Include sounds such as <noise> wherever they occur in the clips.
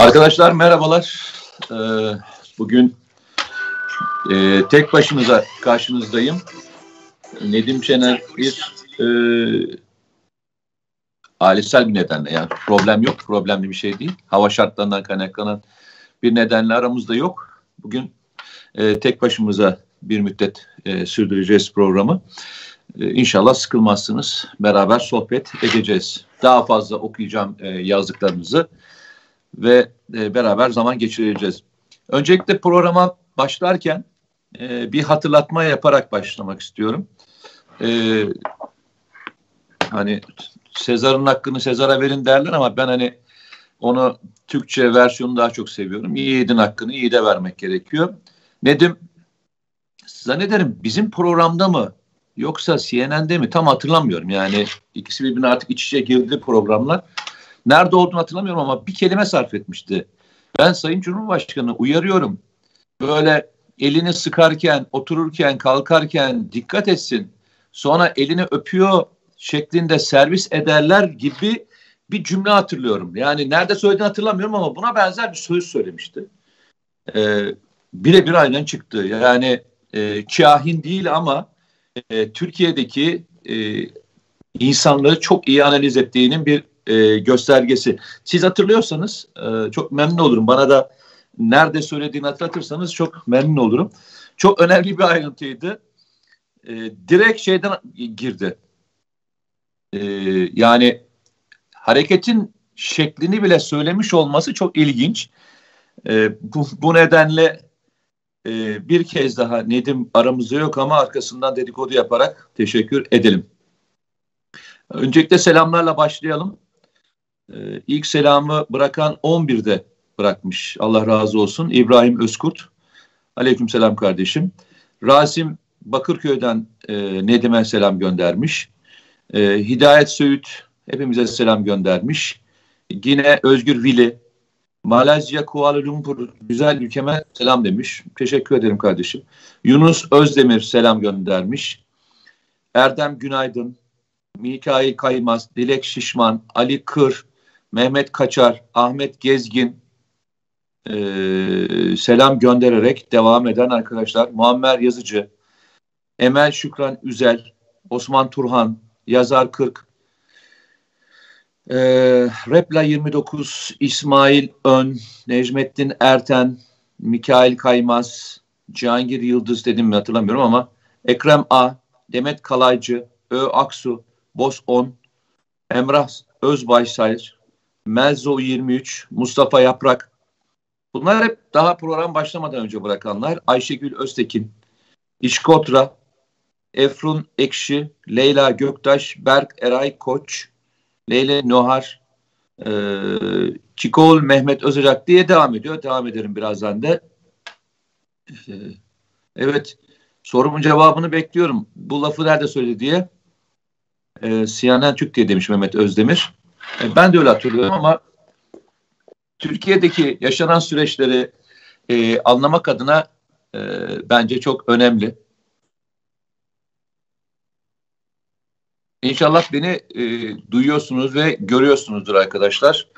Arkadaşlar merhabalar. Ee, bugün e, tek başınıza karşınızdayım. Nedim Şener bir e, ailesel bir nedenle yani problem yok, problemli bir şey değil. Hava şartlarından kaynaklanan bir nedenle aramızda yok. Bugün e, tek başımıza bir müddet sürdüreceğiz programı. E, inşallah sıkılmazsınız. Beraber sohbet edeceğiz. Daha fazla okuyacağım e, yazdıklarınızı ve e, beraber zaman geçireceğiz. Öncelikle programa başlarken e, bir hatırlatma yaparak başlamak istiyorum. E, hani Sezar'ın hakkını Sezar'a verin derler ama ben hani onu Türkçe versiyonu daha çok seviyorum. Yiğidin hakkını yiğide vermek gerekiyor. Nedim zannederim bizim programda mı yoksa CNN'de mi tam hatırlamıyorum. Yani ikisi birbirine artık iç içe girdi programlar. Nerede olduğunu hatırlamıyorum ama bir kelime sarf etmişti. Ben Sayın Cumhurbaşkanı uyarıyorum. Böyle elini sıkarken, otururken, kalkarken dikkat etsin. Sonra elini öpüyor şeklinde servis ederler gibi bir cümle hatırlıyorum. Yani nerede söylediğini hatırlamıyorum ama buna benzer bir söz söylemişti. Ee, birebir aynen çıktı. Yani e, kahin değil ama e, Türkiye'deki e, insanlığı çok iyi analiz ettiğinin bir e, göstergesi. Siz hatırlıyorsanız e, çok memnun olurum. Bana da nerede söylediğini hatırlatırsanız çok memnun olurum. Çok önemli bir ayrıntıydı. E, direkt şeyden girdi. E, yani hareketin şeklini bile söylemiş olması çok ilginç. E, bu, bu nedenle e, bir kez daha Nedim aramızda yok ama arkasından dedikodu yaparak teşekkür edelim. Öncelikle selamlarla başlayalım. Ee, ilk selamı bırakan 11'de bırakmış. Allah razı olsun. İbrahim Özkurt. Aleyküm selam kardeşim. Rasim Bakırköy'den e, Nedim'e selam göndermiş. E, Hidayet Söğüt hepimize selam göndermiş. Yine Özgür Vili Malezya Kuala Lumpur güzel ülkeme selam demiş. Teşekkür ederim kardeşim. Yunus Özdemir selam göndermiş. Erdem Günaydın, Mikail Kaymaz, Dilek Şişman, Ali Kır, Mehmet Kaçar, Ahmet Gezgin e, selam göndererek devam eden arkadaşlar. Muammer Yazıcı, Emel Şükran Üzel, Osman Turhan, Yazar Kırk, e, Repla 29, İsmail Ön, Necmettin Erten, Mikail Kaymaz, Cihangir Yıldız dedim mi hatırlamıyorum ama Ekrem A, Demet Kalaycı, Ö Aksu, Bos 10, Emrah Özbaysayır, Melzo 23, Mustafa Yaprak. Bunlar hep daha program başlamadan önce bırakanlar. Ayşegül Öztekin, İşkotra, Efrun Ekşi, Leyla Göktaş, Berk Eray Koç, Leyla Nohar, e, Çikol Mehmet Özocak diye devam ediyor. Devam ederim birazdan da. E, evet, sorumun cevabını bekliyorum. Bu lafı nerede söyledi diye. E, CNN Türk diye demiş Mehmet Özdemir. E, ben de öyle hatırlıyorum ama Türkiye'deki yaşanan süreçleri e, anlamak adına e, bence çok önemli. İnşallah beni e, duyuyorsunuz ve görüyorsunuzdur arkadaşlar.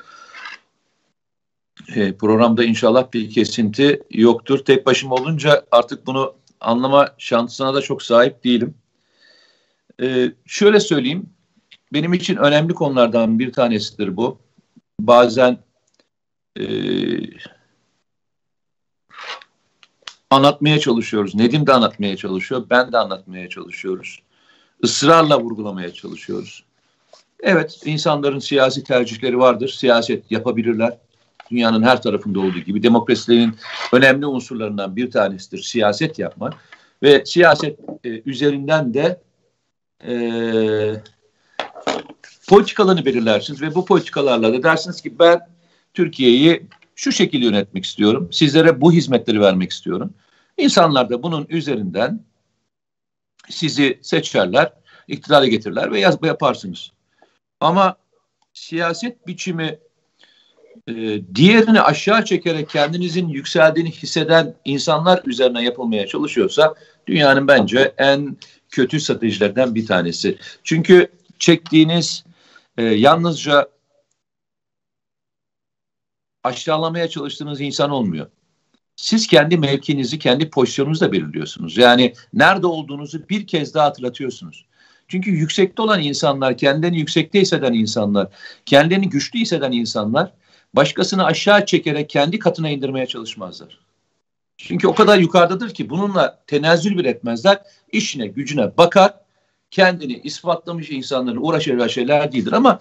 E, programda inşallah bir kesinti yoktur. Tek başıma olunca artık bunu anlama şansına da çok sahip değilim. E, şöyle söyleyeyim, benim için önemli konulardan bir tanesidir bu. Bazen e, anlatmaya çalışıyoruz. Nedim de anlatmaya çalışıyor. Ben de anlatmaya çalışıyoruz. Israrla vurgulamaya çalışıyoruz. Evet, insanların siyasi tercihleri vardır. Siyaset yapabilirler. Dünyanın her tarafında olduğu gibi demokrasilerin önemli unsurlarından bir tanesidir siyaset yapmak. Ve siyaset e, üzerinden de e, politikalarını belirlersiniz ve bu politikalarla da dersiniz ki ben Türkiye'yi şu şekilde yönetmek istiyorum. Sizlere bu hizmetleri vermek istiyorum. İnsanlar da bunun üzerinden sizi seçerler, iktidara getirirler ve yazma yaparsınız. Ama siyaset biçimi e, diğerini aşağı çekerek kendinizin yükseldiğini hisseden insanlar üzerine yapılmaya çalışıyorsa dünyanın bence en kötü stratejilerden bir tanesi. Çünkü çektiğiniz e, yalnızca aşağılamaya çalıştığınız insan olmuyor. Siz kendi mevkinizi, kendi pozisyonunuzu da belirliyorsunuz. Yani nerede olduğunuzu bir kez daha hatırlatıyorsunuz. Çünkü yüksekte olan insanlar, kendini yüksekte hisseden insanlar, kendini güçlü hisseden insanlar başkasını aşağı çekerek kendi katına indirmeye çalışmazlar. Çünkü o kadar yukarıdadır ki bununla tenezzül bir etmezler. İşine, gücüne bakar. Kendini ispatlamış insanların uğraşacağı şeyler değildir ama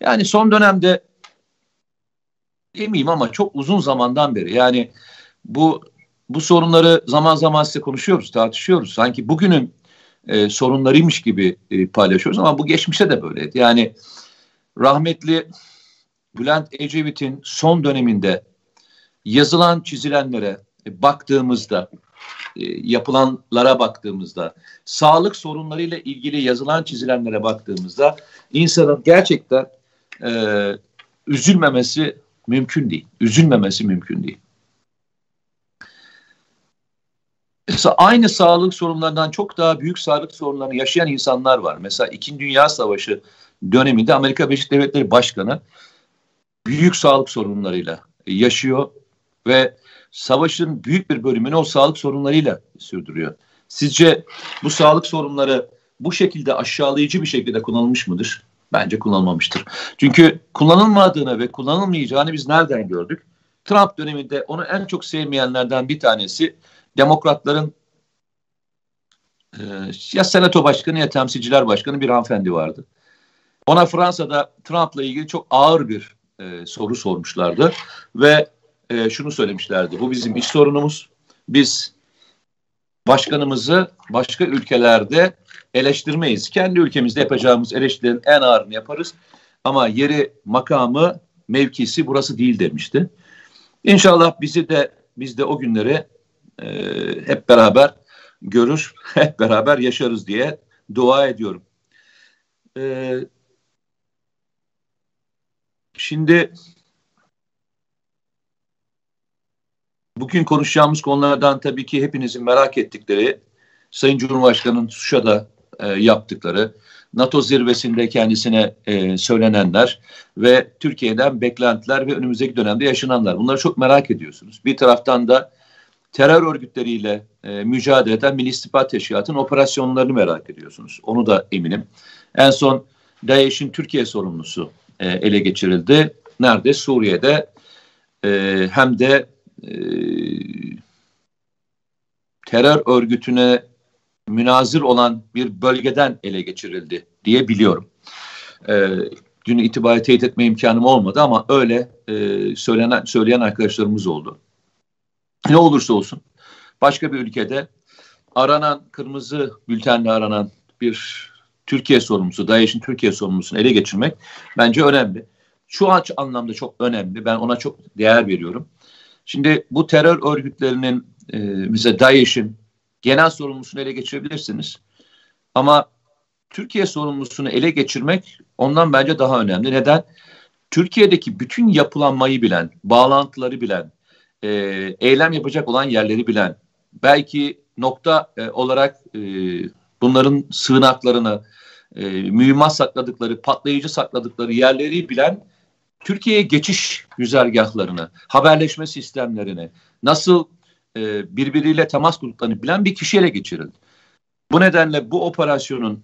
yani son dönemde demeyeyim ama çok uzun zamandan beri yani bu bu sorunları zaman zaman size konuşuyoruz, tartışıyoruz. Sanki bugünün e, sorunlarıymış gibi e, paylaşıyoruz ama bu geçmişte de böyleydi. Yani rahmetli Bülent Ecevit'in son döneminde yazılan çizilenlere e, baktığımızda e, yapılanlara baktığımızda sağlık sorunlarıyla ilgili yazılan çizilenlere baktığımızda insanın gerçekten e, üzülmemesi mümkün değil. Üzülmemesi mümkün değil. Mesela aynı sağlık sorunlarından çok daha büyük sağlık sorunlarını yaşayan insanlar var. Mesela İkinci Dünya Savaşı döneminde Amerika Birleşik Devletleri Başkanı büyük sağlık sorunlarıyla yaşıyor ve savaşın büyük bir bölümünü o sağlık sorunlarıyla sürdürüyor. Sizce bu sağlık sorunları bu şekilde aşağılayıcı bir şekilde kullanılmış mıdır? Bence kullanılmamıştır. Çünkü kullanılmadığını ve kullanılmayacağını biz nereden gördük? Trump döneminde onu en çok sevmeyenlerden bir tanesi demokratların e, ya senato başkanı ya temsilciler başkanı bir hanımefendi vardı. Ona Fransa'da Trump'la ilgili çok ağır bir e, soru sormuşlardı ve e, şunu söylemişlerdi. Bu bizim iş sorunumuz. Biz başkanımızı başka ülkelerde eleştirmeyiz. Kendi ülkemizde yapacağımız eleştirilerin en ağırını yaparız. Ama yeri, makamı, mevkisi burası değil demişti. İnşallah bizi de biz de o günleri e, hep beraber görür, <laughs> hep beraber yaşarız diye dua ediyorum. E, şimdi bugün konuşacağımız konulardan tabii ki hepinizin merak ettikleri Sayın Cumhurbaşkanı'nın Suşa'da e, yaptıkları, NATO zirvesinde kendisine e, söylenenler ve Türkiye'den beklentiler ve önümüzdeki dönemde yaşananlar. Bunları çok merak ediyorsunuz. Bir taraftan da terör örgütleriyle e, mücadele eden Milli İstihbarat Teşkilatı'nın operasyonlarını merak ediyorsunuz. Onu da eminim. En son DAEŞ'in Türkiye sorumlusu e, ele geçirildi. Nerede? Suriye'de e, hem de e, terör örgütüne münazır olan bir bölgeden ele geçirildi diye biliyorum. E, dün itibariyle teyit etme imkanım olmadı ama öyle e, söylenen söyleyen arkadaşlarımız oldu. Ne olursa olsun başka bir ülkede aranan kırmızı bültenle aranan bir Türkiye sorumlusu, DAEŞ'in Türkiye sorumlusunu ele geçirmek bence önemli. Şu aç anlamda çok önemli. Ben ona çok değer veriyorum. Şimdi bu terör örgütlerinin e, mesela DAEŞ'in genel sorumlusunu ele geçirebilirsiniz. Ama Türkiye sorumlusunu ele geçirmek ondan bence daha önemli. Neden? Türkiye'deki bütün yapılanmayı bilen, bağlantıları bilen, e, eylem yapacak olan yerleri bilen, belki nokta e, olarak e, bunların sığınaklarını, e, mühimmat sakladıkları, patlayıcı sakladıkları yerleri bilen Türkiye'ye geçiş güzergahlarını, haberleşme sistemlerini, nasıl e, birbiriyle temas kurduklarını bilen bir kişiyle geçirildi. Bu nedenle bu operasyonun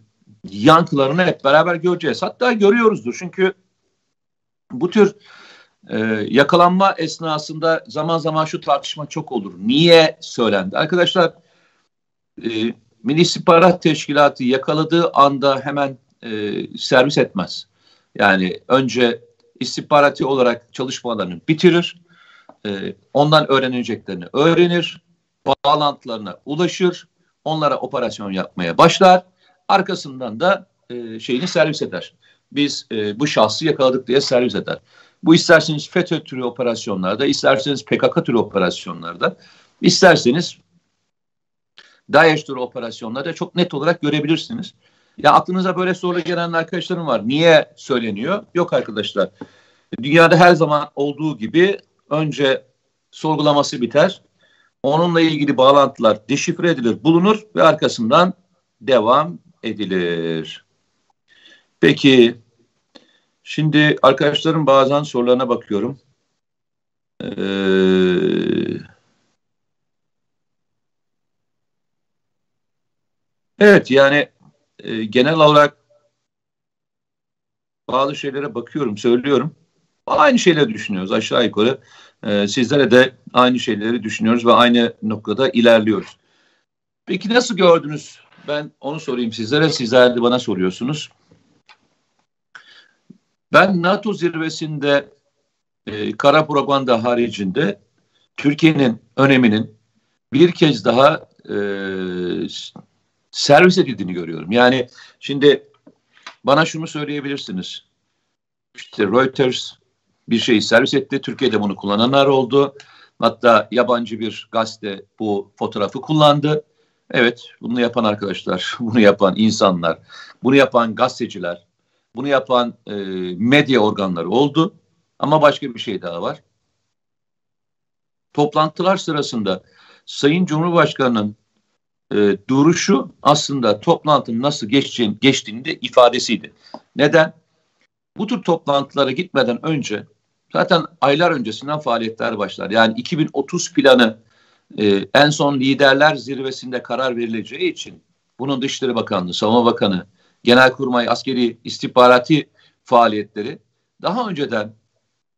yankılarını hep beraber göreceğiz. Hatta görüyoruzdur çünkü bu tür e, yakalanma esnasında zaman zaman şu tartışma çok olur. Niye söylendi? Arkadaşlar e, Milli İstihbarat Teşkilatı yakaladığı anda hemen e, servis etmez. Yani önce istihbarati olarak çalışmalarını bitirir. E, ondan öğreneceklerini öğrenir. Bağlantılarına ulaşır. Onlara operasyon yapmaya başlar. Arkasından da e, şeyini servis eder. Biz e, bu şahsı yakaladık diye servis eder. Bu isterseniz FETÖ türü operasyonlarda, isterseniz PKK türü operasyonlarda, isterseniz DAEŞ türü operasyonlarda çok net olarak görebilirsiniz. Ya aklınıza böyle soru gelen arkadaşlarım var. Niye söyleniyor? Yok arkadaşlar. Dünyada her zaman olduğu gibi önce sorgulaması biter. Onunla ilgili bağlantılar deşifre edilir, bulunur ve arkasından devam edilir. Peki Şimdi arkadaşlarım bazen sorularına bakıyorum. Ee, evet yani e, genel olarak bazı şeylere bakıyorum, söylüyorum. Aynı şeyleri düşünüyoruz aşağı yukarı. E, sizlere de aynı şeyleri düşünüyoruz ve aynı noktada ilerliyoruz. Peki nasıl gördünüz? Ben onu sorayım sizlere. Sizler de bana soruyorsunuz. Ben NATO zirvesinde e, kara propaganda haricinde Türkiye'nin öneminin bir kez daha e, servis edildiğini görüyorum. Yani şimdi bana şunu söyleyebilirsiniz. İşte Reuters bir şeyi servis etti. Türkiye'de bunu kullananlar oldu. Hatta yabancı bir gazete bu fotoğrafı kullandı. Evet, bunu yapan arkadaşlar, <laughs> bunu yapan insanlar, bunu yapan gazeteciler, bunu yapan e, medya organları oldu. Ama başka bir şey daha var. Toplantılar sırasında Sayın Cumhurbaşkanı'nın e, duruşu aslında toplantının nasıl geçeceğini, geçtiğini de ifadesiydi. Neden? Bu tür toplantılara gitmeden önce zaten aylar öncesinden faaliyetler başlar. Yani 2030 planı e, en son liderler zirvesinde karar verileceği için bunun Dışişleri Bakanlığı, Savunma Bakanı, Genelkurmay, askeri istihbarati faaliyetleri daha önceden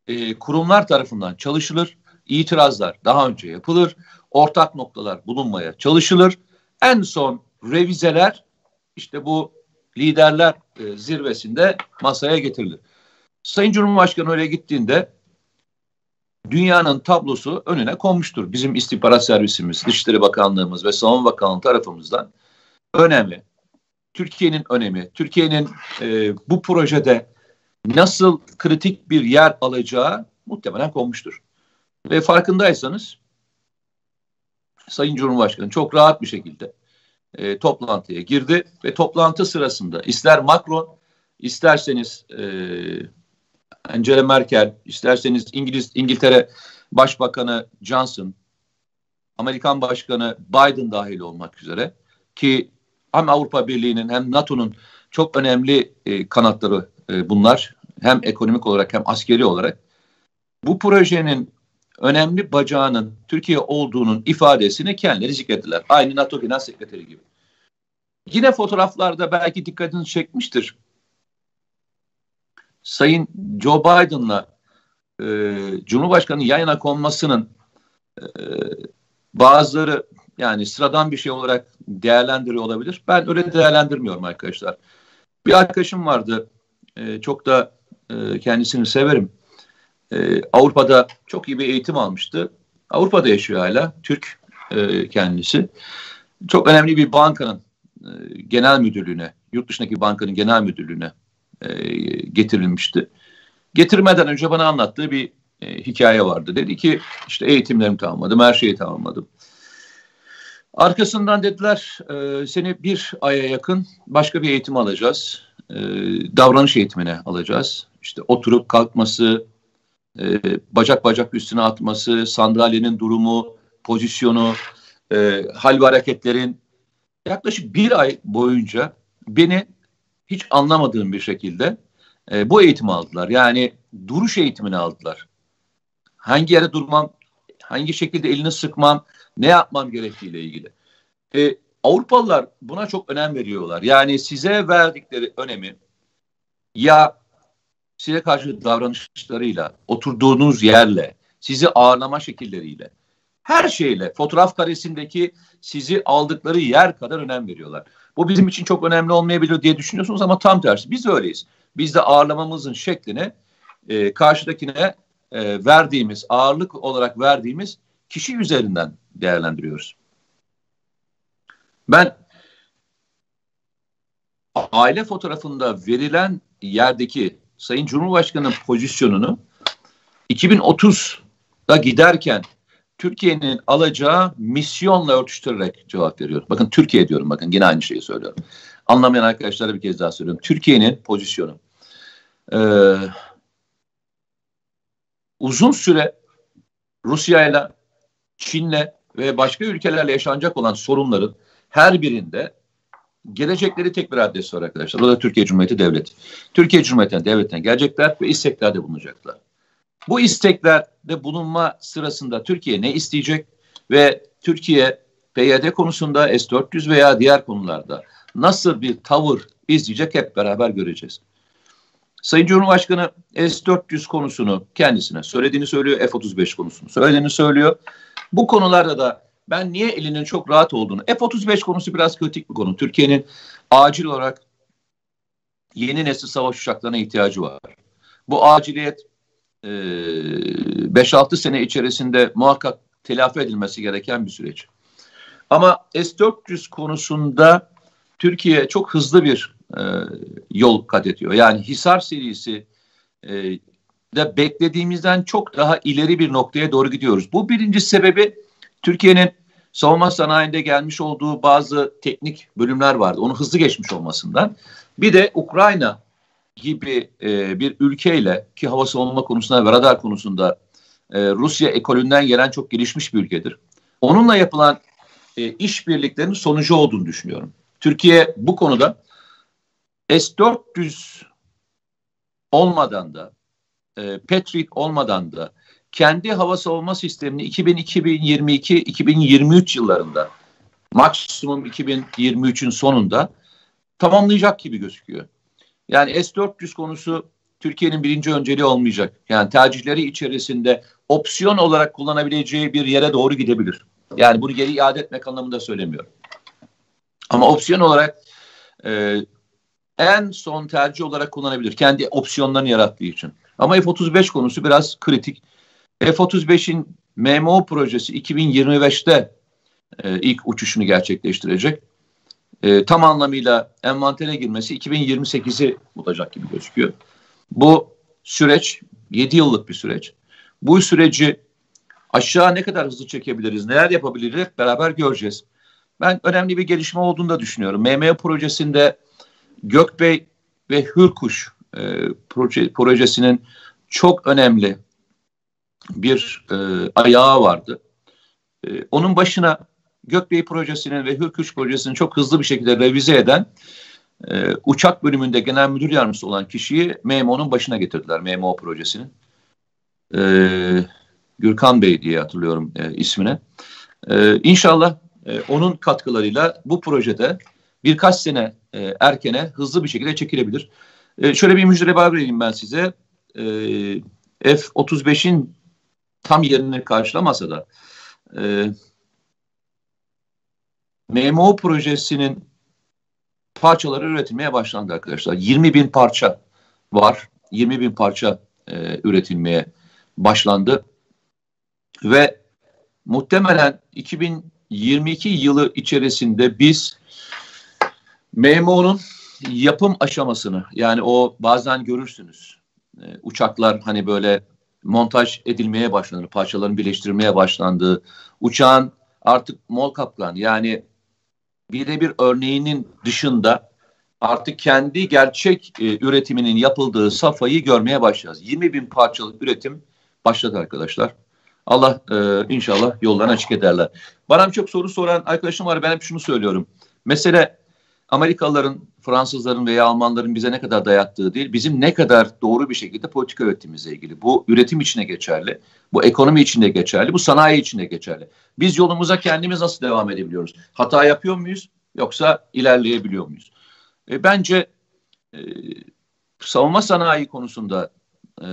e, kurumlar tarafından çalışılır, itirazlar daha önce yapılır, ortak noktalar bulunmaya çalışılır. En son revizeler işte bu liderler e, zirvesinde masaya getirilir. Sayın Cumhurbaşkanı öyle gittiğinde dünyanın tablosu önüne konmuştur. Bizim istihbarat servisimiz, Dışişleri Bakanlığımız ve Savunma Bakanlığı tarafımızdan önemli. Türkiye'nin önemi, Türkiye'nin e, bu projede nasıl kritik bir yer alacağı muhtemelen konmuştur. Ve farkındaysanız Sayın Cumhurbaşkanı çok rahat bir şekilde e, toplantıya girdi ve toplantı sırasında ister Macron isterseniz e, Angela Merkel, isterseniz İngiliz İngiltere Başbakanı Johnson, Amerikan Başkanı Biden dahil olmak üzere ki hem Avrupa Birliği'nin hem NATO'nun çok önemli e, kanatları e, bunlar. Hem ekonomik olarak hem askeri olarak. Bu projenin önemli bacağının Türkiye olduğunun ifadesini kendileri zikrettiler. Aynı NATO Genel Sekreteri gibi. Yine fotoğraflarda belki dikkatinizi çekmiştir. Sayın Joe Biden'la e, Cumhurbaşkanı yan yana konmasının e, bazıları yani sıradan bir şey olarak değerlendiriyor olabilir. Ben öyle değerlendirmiyorum arkadaşlar. Bir arkadaşım vardı. E, çok da e, kendisini severim. E, Avrupa'da çok iyi bir eğitim almıştı. Avrupa'da yaşıyor hala. Türk e, kendisi. Çok önemli bir bankanın e, genel müdürlüğüne, yurt dışındaki bankanın genel müdürlüğüne e, getirilmişti. Getirmeden önce bana anlattığı bir hikaye vardı. Dedi ki işte eğitimlerimi tamamladım, her şeyi tamamladım. Arkasından dediler e, seni bir aya yakın başka bir eğitim alacağız. E, davranış eğitimine alacağız. İşte oturup kalkması, e, bacak bacak üstüne atması, sandalyenin durumu, pozisyonu, e, hal ve hareketlerin yaklaşık bir ay boyunca beni hiç anlamadığım bir şekilde e, bu eğitimi aldılar. Yani duruş eğitimini aldılar. Hangi yere durmam, hangi şekilde elini sıkmam, ne yapmam gerektiğiyle ilgili. E, Avrupalılar buna çok önem veriyorlar. Yani size verdikleri önemi ya size karşı davranışlarıyla, oturduğunuz yerle, sizi ağırlama şekilleriyle, her şeyle, fotoğraf karesindeki sizi aldıkları yer kadar önem veriyorlar. Bu bizim için çok önemli olmayabilir diye düşünüyorsunuz ama tam tersi. Biz öyleyiz. Biz de ağırlamamızın şekline e, karşıdakine e, verdiğimiz, ağırlık olarak verdiğimiz kişi üzerinden değerlendiriyoruz. Ben aile fotoğrafında verilen yerdeki Sayın Cumhurbaşkanı'nın pozisyonunu 2030'da giderken Türkiye'nin alacağı misyonla örtüştürerek cevap veriyorum. Bakın Türkiye diyorum bakın yine aynı şeyi söylüyorum. Anlamayan arkadaşlara bir kez daha söylüyorum. Türkiye'nin pozisyonu. Ee, uzun süre Rusya ile Çin'le ve başka ülkelerle yaşanacak olan sorunların her birinde gelecekleri tek bir adres var arkadaşlar. O da Türkiye Cumhuriyeti Devleti. Türkiye Cumhuriyeti Devleti'ne gelecekler ve isteklerde bulunacaklar. Bu isteklerde bulunma sırasında Türkiye ne isteyecek ve Türkiye PYD konusunda S-400 veya diğer konularda nasıl bir tavır izleyecek hep beraber göreceğiz. Sayın Cumhurbaşkanı S-400 konusunu kendisine söylediğini söylüyor, F-35 konusunu söylediğini söylüyor. Bu konularda da ben niye elinin çok rahat olduğunu, F-35 konusu biraz kritik bir konu. Türkiye'nin acil olarak yeni nesil savaş uçaklarına ihtiyacı var. Bu aciliyet 5-6 sene içerisinde muhakkak telafi edilmesi gereken bir süreç. Ama S-400 konusunda Türkiye çok hızlı bir e, yol kat ediyor. Yani Hisar serisi e, de beklediğimizden çok daha ileri bir noktaya doğru gidiyoruz. Bu birinci sebebi Türkiye'nin savunma sanayinde gelmiş olduğu bazı teknik bölümler vardı. Onu hızlı geçmiş olmasından. Bir de Ukrayna gibi e, bir ülkeyle ki hava savunma konusunda ve radar konusunda e, Rusya ekolünden gelen çok gelişmiş bir ülkedir. Onunla yapılan e, işbirliklerinin sonucu olduğunu düşünüyorum. Türkiye bu konuda S-400 olmadan da e, Patriot olmadan da kendi hava savunma sistemini 2022-2023 yıllarında maksimum 2023'ün sonunda tamamlayacak gibi gözüküyor. Yani S-400 konusu Türkiye'nin birinci önceliği olmayacak. Yani tercihleri içerisinde opsiyon olarak kullanabileceği bir yere doğru gidebilir. Yani bunu geri iade etmek anlamında söylemiyorum. Ama opsiyon olarak e, en son tercih olarak kullanabilir. Kendi opsiyonlarını yarattığı için. Ama F-35 konusu biraz kritik. F-35'in MMO projesi 2025'te e, ilk uçuşunu gerçekleştirecek. E, tam anlamıyla envantere girmesi 2028'i bulacak gibi gözüküyor. Bu süreç 7 yıllık bir süreç. Bu süreci aşağı ne kadar hızlı çekebiliriz, neler yapabiliriz beraber göreceğiz. Ben önemli bir gelişme olduğunu da düşünüyorum. MMO projesinde Gökbey ve Hürkuş e, proje, projesinin çok önemli bir e, ayağı vardı. E, onun başına Gökbey projesinin ve Hürkuş projesinin çok hızlı bir şekilde revize eden e, uçak bölümünde genel müdür yardımcısı olan kişiyi MMO'nun başına getirdiler. MMO projesinin. E, Gürkan Bey diye hatırlıyorum e, ismine. E, inşallah e, onun katkılarıyla bu projede birkaç sene e, erkene hızlı bir şekilde çekilebilir. E, şöyle bir haber vereyim ben size. E, F-35'in tam yerini karşılamasa da e, MMO projesinin parçaları üretilmeye başlandı arkadaşlar. 20 bin parça var. 20 bin parça e, üretilmeye başlandı. Ve muhtemelen 2022 yılı içerisinde biz MMO'nun yapım aşamasını yani o bazen görürsünüz e, uçaklar hani böyle montaj edilmeye başlanır, parçaların birleştirilmeye başlandığı, uçağın artık mol kaplan yani birebir örneğinin dışında artık kendi gerçek e, üretiminin yapıldığı safhayı görmeye başlayacağız. 20 bin parçalık üretim başladı arkadaşlar. Allah e, inşallah yoldan açık ederler. Bana çok soru soran arkadaşım var. Ben hep şunu söylüyorum. Mesele Amerikalıların, Fransızların veya Almanların bize ne kadar dayattığı değil, bizim ne kadar doğru bir şekilde politika ürettiğimizle ilgili. Bu üretim içine geçerli, bu ekonomi içinde geçerli, bu sanayi içinde geçerli. Biz yolumuza kendimiz nasıl devam edebiliyoruz? Hata yapıyor muyuz yoksa ilerleyebiliyor muyuz? E, bence e, savunma sanayi konusunda e,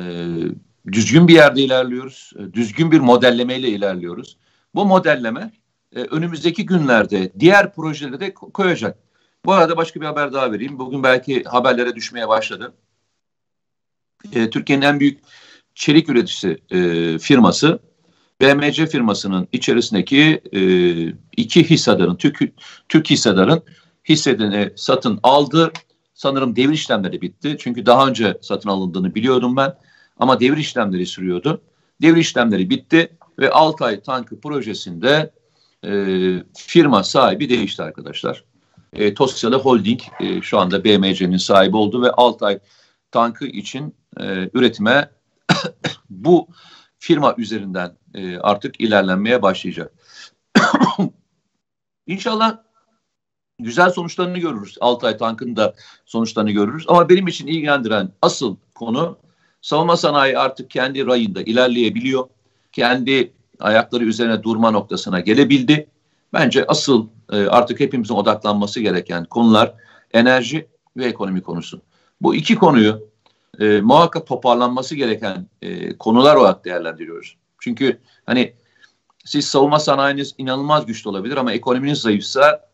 düzgün bir yerde ilerliyoruz, e, düzgün bir modellemeyle ilerliyoruz. Bu modelleme e, önümüzdeki günlerde diğer projelere de koyacak. Bu arada başka bir haber daha vereyim. Bugün belki haberlere düşmeye başladı. E, Türkiye'nin en büyük çelik üreticisi e, firması BMC firmasının içerisindeki e, iki hissedarın, Türk, Türk hissedarın hissedini satın aldı. Sanırım devir işlemleri bitti. Çünkü daha önce satın alındığını biliyordum ben. Ama devir işlemleri sürüyordu. Devir işlemleri bitti ve Altay Tankı projesinde e, firma sahibi değişti arkadaşlar. E, Tosyalı Holding e, şu anda BMC'nin sahibi oldu ve Altay tankı için e, üretime <coughs> bu firma üzerinden e, artık ilerlenmeye başlayacak. <coughs> İnşallah güzel sonuçlarını görürüz. Altay tankının da sonuçlarını görürüz. Ama benim için ilgilendiren asıl konu Savunma sanayi artık kendi rayında ilerleyebiliyor. Kendi ayakları üzerine durma noktasına gelebildi. Bence asıl e, artık hepimizin odaklanması gereken konular enerji ve ekonomi konusu. Bu iki konuyu e, muhakkak toparlanması gereken e, konular olarak değerlendiriyoruz. Çünkü hani siz savunma sanayiniz inanılmaz güçlü olabilir ama ekonominiz zayıfsa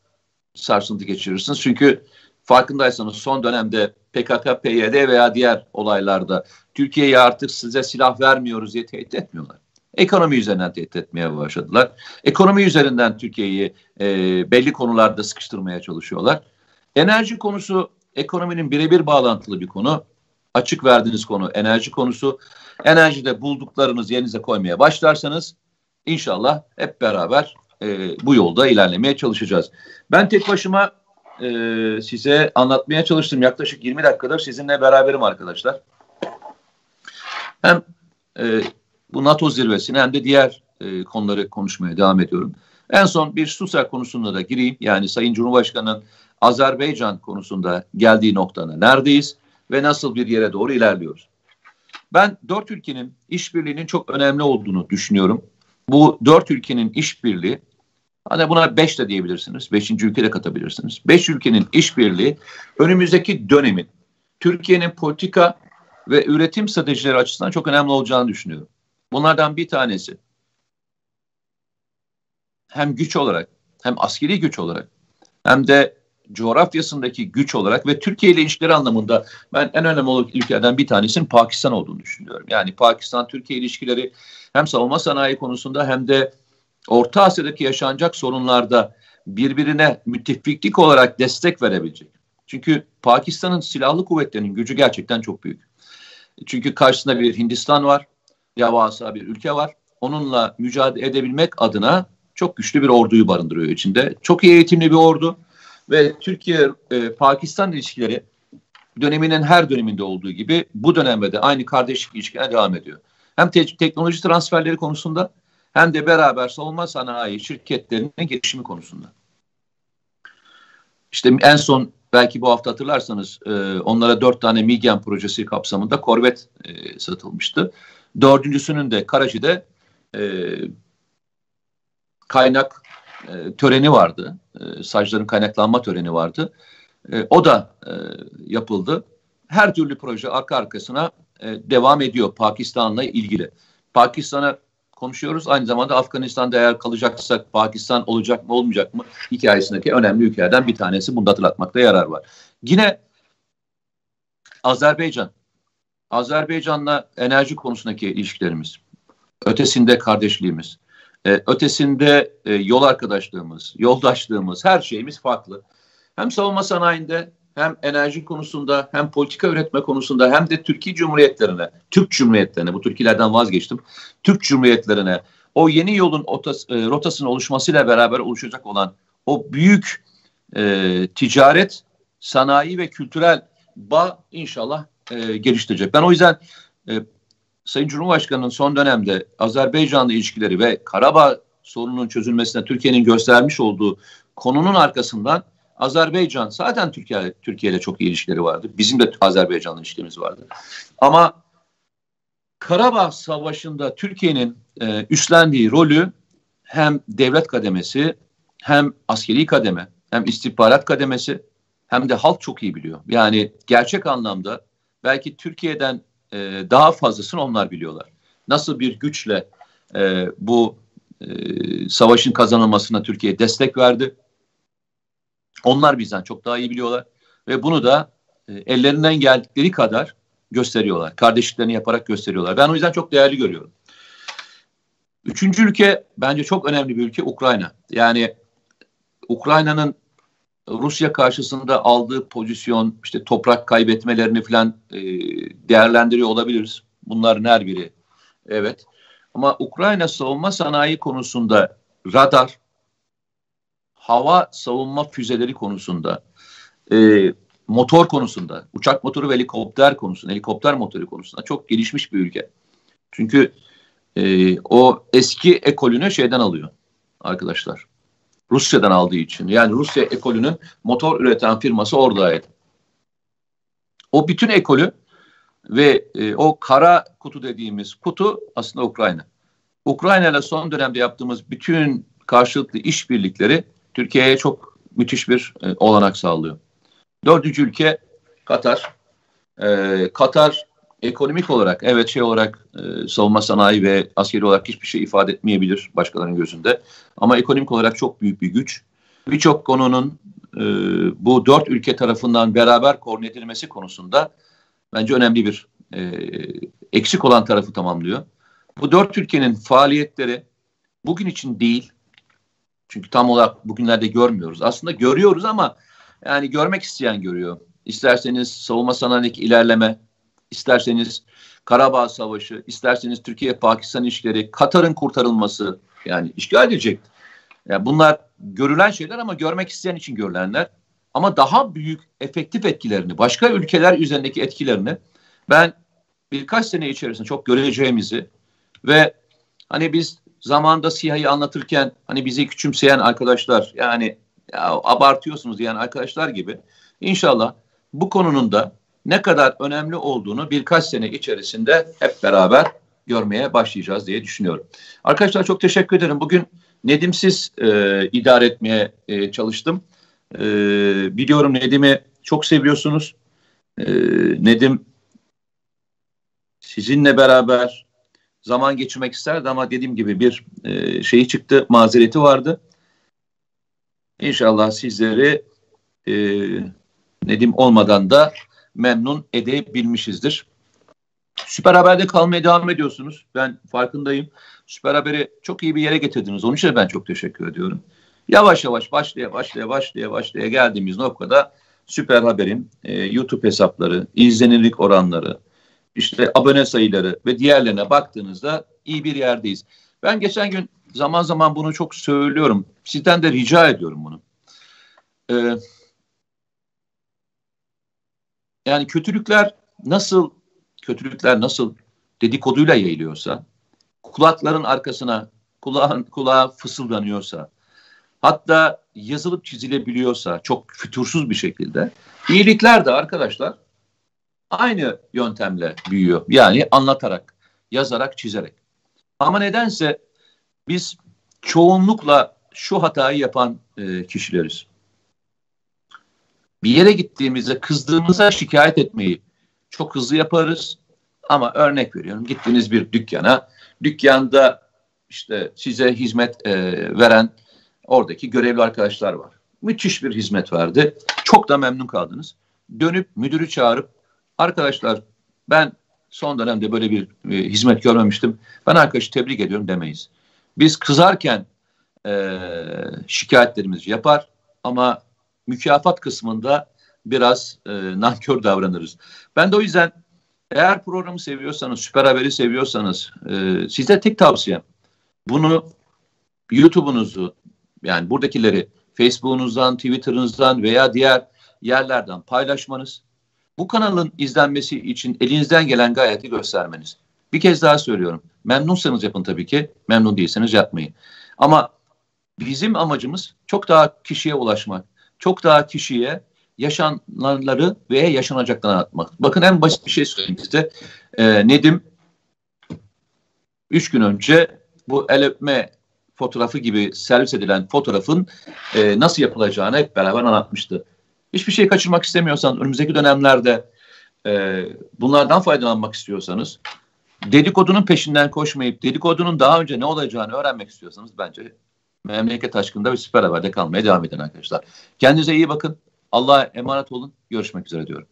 sarsıntı geçirirsiniz. Çünkü farkındaysanız son dönemde PKK, PYD veya diğer olaylarda Türkiye'ye artık size silah vermiyoruz diye tehdit etmiyorlar. Ekonomi üzerinden tehdit etmeye başladılar. Ekonomi üzerinden Türkiye'yi e, belli konularda sıkıştırmaya çalışıyorlar. Enerji konusu ekonominin birebir bağlantılı bir konu. Açık verdiğiniz konu enerji konusu. Enerjide bulduklarınız yerinize koymaya başlarsanız inşallah hep beraber e, bu yolda ilerlemeye çalışacağız. Ben tek başıma e, size anlatmaya çalıştım. Yaklaşık 20 dakikadır sizinle beraberim arkadaşlar. Hem e, bu NATO zirvesini hem de diğer e, konuları konuşmaya devam ediyorum. En son bir Susa konusunda da gireyim. Yani Sayın Cumhurbaşkanı'nın Azerbaycan konusunda geldiği noktada neredeyiz ve nasıl bir yere doğru ilerliyoruz? Ben dört ülkenin işbirliğinin çok önemli olduğunu düşünüyorum. Bu dört ülkenin işbirliği Hani buna beş de diyebilirsiniz. Beşinci ülke de katabilirsiniz. Beş ülkenin işbirliği önümüzdeki dönemin Türkiye'nin politika ve üretim stratejileri açısından çok önemli olacağını düşünüyorum. Bunlardan bir tanesi hem güç olarak hem askeri güç olarak hem de coğrafyasındaki güç olarak ve Türkiye ile ilişkileri anlamında ben en önemli olan ülkelerden bir tanesinin Pakistan olduğunu düşünüyorum. Yani Pakistan-Türkiye ilişkileri hem savunma sanayi konusunda hem de Orta Asya'daki yaşanacak sorunlarda birbirine müttefiklik olarak destek verebilecek. Çünkü Pakistan'ın silahlı kuvvetlerinin gücü gerçekten çok büyük. Çünkü karşısında bir Hindistan var, devasa bir ülke var. Onunla mücadele edebilmek adına çok güçlü bir orduyu barındırıyor içinde. Çok iyi eğitimli bir ordu ve Türkiye-Pakistan e, ilişkileri döneminin her döneminde olduğu gibi bu dönemde de aynı kardeşlik ilişkilerine devam ediyor. Hem te- teknoloji transferleri konusunda hem de beraber savunma sanayi şirketlerinin gelişimi konusunda. İşte en son belki bu hafta hatırlarsanız e, onlara dört tane Migen projesi kapsamında korvet e, satılmıştı. Dördüncüsünün de Karachi'de e, kaynak e, töreni vardı. E, sacların kaynaklanma töreni vardı. E, o da e, yapıldı. Her türlü proje arka arkasına e, devam ediyor Pakistan'la ilgili. Pakistan'a konuşuyoruz. Aynı zamanda Afganistan'da eğer kalacaksak Pakistan olacak mı olmayacak mı hikayesindeki önemli ülkelerden bir tanesi. Bunu hatırlatmakta yarar var. Yine Azerbaycan. Azerbaycan'la enerji konusundaki ilişkilerimiz. Ötesinde kardeşliğimiz. Ee, ötesinde e, yol arkadaşlığımız, yoldaşlığımız, her şeyimiz farklı. Hem savunma sanayinde hem enerji konusunda hem politika üretme konusunda hem de Türkiye Cumhuriyetlerine, Türk Cumhuriyetlerine, bu Türkiye'lerden vazgeçtim, Türk Cumhuriyetlerine o yeni yolun otas, e, rotasının oluşmasıyla beraber oluşacak olan o büyük e, ticaret, sanayi ve kültürel bağ inşallah e, geliştirecek. Ben o yüzden e, Sayın Cumhurbaşkanı'nın son dönemde Azerbaycan'la ilişkileri ve Karabağ sorununun çözülmesine Türkiye'nin göstermiş olduğu konunun arkasından Azerbaycan zaten Türkiye Türkiye ile çok iyi ilişkileri vardı. Bizim de Azerbaycan'la ilişkilerimiz vardı. Ama Karabağ Savaşı'nda Türkiye'nin e, üstlendiği rolü hem devlet kademesi hem askeri kademe hem istihbarat kademesi hem de halk çok iyi biliyor. Yani gerçek anlamda belki Türkiye'den e, daha fazlasını onlar biliyorlar. Nasıl bir güçle e, bu e, savaşın kazanılmasına Türkiye destek verdi onlar bizden çok daha iyi biliyorlar ve bunu da e, ellerinden geldikleri kadar gösteriyorlar. Kardeşliklerini yaparak gösteriyorlar. Ben o yüzden çok değerli görüyorum. Üçüncü ülke bence çok önemli bir ülke Ukrayna. Yani Ukrayna'nın Rusya karşısında aldığı pozisyon, işte toprak kaybetmelerini falan e, değerlendiriyor olabiliriz. Bunların her biri. Evet. Ama Ukrayna savunma sanayi konusunda radar, hava savunma füzeleri konusunda, e, motor konusunda, uçak motoru ve helikopter konusunda, helikopter motoru konusunda çok gelişmiş bir ülke. Çünkü e, o eski ekolünü şeyden alıyor arkadaşlar. Rusya'dan aldığı için. Yani Rusya ekolünün motor üreten firması oradaydı. O bütün ekolü Ve e, o kara kutu dediğimiz kutu aslında Ukrayna. Ukrayna ile son dönemde yaptığımız bütün karşılıklı işbirlikleri Türkiye'ye çok müthiş bir e, olanak sağlıyor. Dördüncü ülke Katar. E, Katar ekonomik olarak evet şey olarak e, savunma sanayi ve askeri olarak hiçbir şey ifade etmeyebilir başkalarının gözünde. Ama ekonomik olarak çok büyük bir güç. Birçok konunun e, bu dört ülke tarafından beraber koordine edilmesi konusunda bence önemli bir e, eksik olan tarafı tamamlıyor. Bu dört ülkenin faaliyetleri bugün için değil. Çünkü tam olarak bugünlerde görmüyoruz. Aslında görüyoruz ama yani görmek isteyen görüyor. İsterseniz savunma sanayindeki ilerleme, isterseniz Karabağ Savaşı, isterseniz Türkiye-Pakistan ilişkileri, Katar'ın kurtarılması yani işgal edecek. Yani bunlar görülen şeyler ama görmek isteyen için görülenler. Ama daha büyük efektif etkilerini, başka ülkeler üzerindeki etkilerini ben birkaç sene içerisinde çok göreceğimizi ve hani biz zamanda siyahı anlatırken hani bizi küçümseyen arkadaşlar yani ya abartıyorsunuz diyen arkadaşlar gibi inşallah bu konunun da ne kadar önemli olduğunu birkaç sene içerisinde hep beraber görmeye başlayacağız diye düşünüyorum. Arkadaşlar çok teşekkür ederim. Bugün Nedimsiz e, idare etmeye e, çalıştım. E, biliyorum Nedim'i çok seviyorsunuz. E, Nedim sizinle beraber zaman geçirmek isterdi ama dediğim gibi bir e, şeyi çıktı, mazereti vardı. İnşallah sizleri e, Nedim olmadan da memnun edebilmişizdir. Süper Haber'de kalmaya devam ediyorsunuz. Ben farkındayım. Süper Haber'i çok iyi bir yere getirdiniz. Onun için ben çok teşekkür ediyorum. Yavaş yavaş başlaya başlaya başlaya başlaya geldiğimiz noktada Süper Haber'in e, YouTube hesapları, izlenirlik oranları, işte abone sayıları ve diğerlerine baktığınızda iyi bir yerdeyiz. Ben geçen gün zaman zaman bunu çok söylüyorum. Sizden de rica ediyorum bunu. Ee, yani kötülükler nasıl kötülükler nasıl dedikoduyla yayılıyorsa, kulakların arkasına kulağın kulağa fısıldanıyorsa, hatta yazılıp çizilebiliyorsa çok fütursuz bir şekilde iyilikler de arkadaşlar aynı yöntemle büyüyor. Yani anlatarak, yazarak, çizerek. Ama nedense biz çoğunlukla şu hatayı yapan e, kişileriz. Bir yere gittiğimizde kızdığımıza şikayet etmeyi çok hızlı yaparız. Ama örnek veriyorum gittiniz bir dükkana, dükkanda işte size hizmet e, veren oradaki görevli arkadaşlar var. Müthiş bir hizmet verdi. Çok da memnun kaldınız. Dönüp müdürü çağırıp arkadaşlar ben son dönemde böyle bir e, hizmet görmemiştim. Ben arkadaşı tebrik ediyorum demeyiz. Biz kızarken e, şikayetlerimizi yapar ama mükafat kısmında biraz e, nankör davranırız. Ben de o yüzden eğer programı seviyorsanız, Süper Haber'i seviyorsanız e, size tek tavsiyem bunu YouTube'unuzu yani buradakileri Facebook'unuzdan, Twitter'ınızdan veya diğer yerlerden paylaşmanız, bu kanalın izlenmesi için elinizden gelen gayreti göstermeniz. Bir kez daha söylüyorum. Memnunsanız yapın tabii ki, memnun değilseniz yapmayın. Ama bizim amacımız çok daha kişiye ulaşmak, çok daha kişiye yaşananları ve yaşanacakları anlatmak. Bakın en basit bir şey söyleyeyim size. Ee, Nedim üç gün önce bu el öpme fotoğrafı gibi servis edilen fotoğrafın e, nasıl yapılacağını hep beraber anlatmıştı. Hiçbir şey kaçırmak istemiyorsanız önümüzdeki dönemlerde e, bunlardan faydalanmak istiyorsanız dedikodunun peşinden koşmayıp dedikodunun daha önce ne olacağını öğrenmek istiyorsanız bence memleket aşkında ve süper haberde kalmaya devam edin arkadaşlar. Kendinize iyi bakın. Allah'a emanet olun. Görüşmek üzere diyorum.